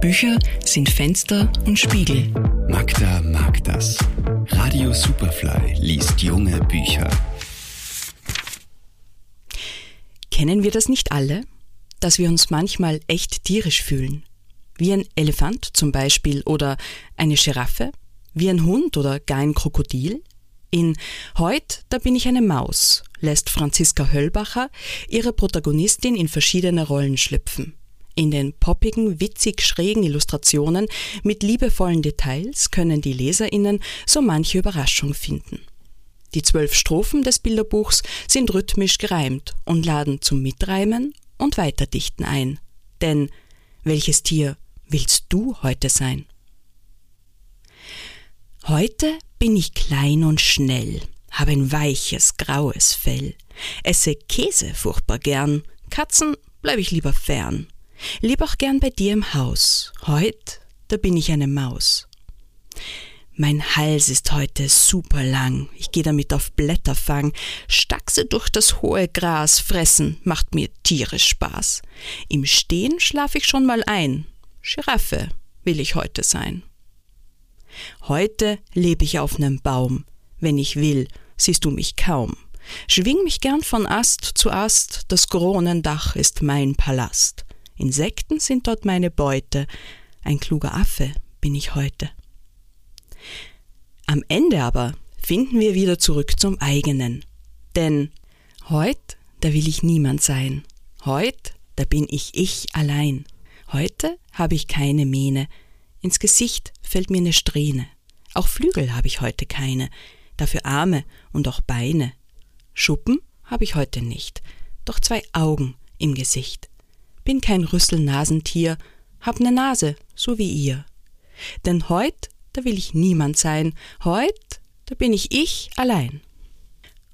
Bücher sind Fenster und Spiegel. Magda mag das. Radio Superfly liest junge Bücher. Kennen wir das nicht alle? Dass wir uns manchmal echt tierisch fühlen? Wie ein Elefant zum Beispiel oder eine Giraffe? Wie ein Hund oder gar ein Krokodil? In Heut, da bin ich eine Maus lässt Franziska Höllbacher ihre Protagonistin in verschiedene Rollen schlüpfen. In den poppigen, witzig schrägen Illustrationen mit liebevollen Details können die Leserinnen so manche Überraschung finden. Die zwölf Strophen des Bilderbuchs sind rhythmisch gereimt und laden zum Mitreimen und Weiterdichten ein. Denn welches Tier willst du heute sein? Heute bin ich klein und schnell, habe ein weiches, graues Fell, esse Käse furchtbar gern, Katzen bleib ich lieber fern, leb auch gern bei dir im Haus, heut, da bin ich eine Maus. Mein Hals ist heute super lang, ich geh damit auf Blätterfang, Stachse durch das hohe Gras, fressen macht mir tierisch Spaß. Im Stehen schlaf ich schon mal ein, Giraffe will ich heute sein. Heute leb ich auf nem Baum, wenn ich will, siehst du mich kaum. Schwing mich gern von Ast zu Ast, das Kronendach ist mein Palast. Insekten sind dort meine Beute, ein kluger Affe bin ich heute. Am Ende aber finden wir wieder zurück zum eigenen. Denn heut, da will ich niemand sein. Heut, da bin ich ich allein. Heute habe ich keine Mähne. Ins Gesicht fällt mir ne Strähne. Auch Flügel habe ich heute keine dafür Arme und auch Beine. Schuppen habe ich heute nicht, doch zwei Augen im Gesicht. Bin kein Rüsselnasentier, hab ne Nase, so wie ihr. Denn heut, da will ich niemand sein, heut, da bin ich ich allein.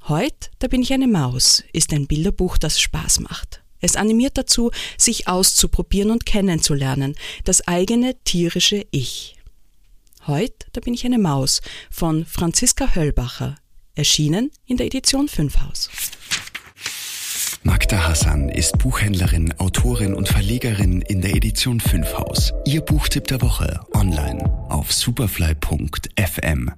Heut, da bin ich eine Maus, ist ein Bilderbuch, das Spaß macht. Es animiert dazu, sich auszuprobieren und kennenzulernen, das eigene tierische Ich. Heut, da bin ich eine Maus von Franziska Höllbacher, erschienen in der Edition 5 Haus. Magda Hassan ist Buchhändlerin, Autorin und Verlegerin in der Edition 5 Haus. Ihr Buchtipp der Woche online auf superfly.fm.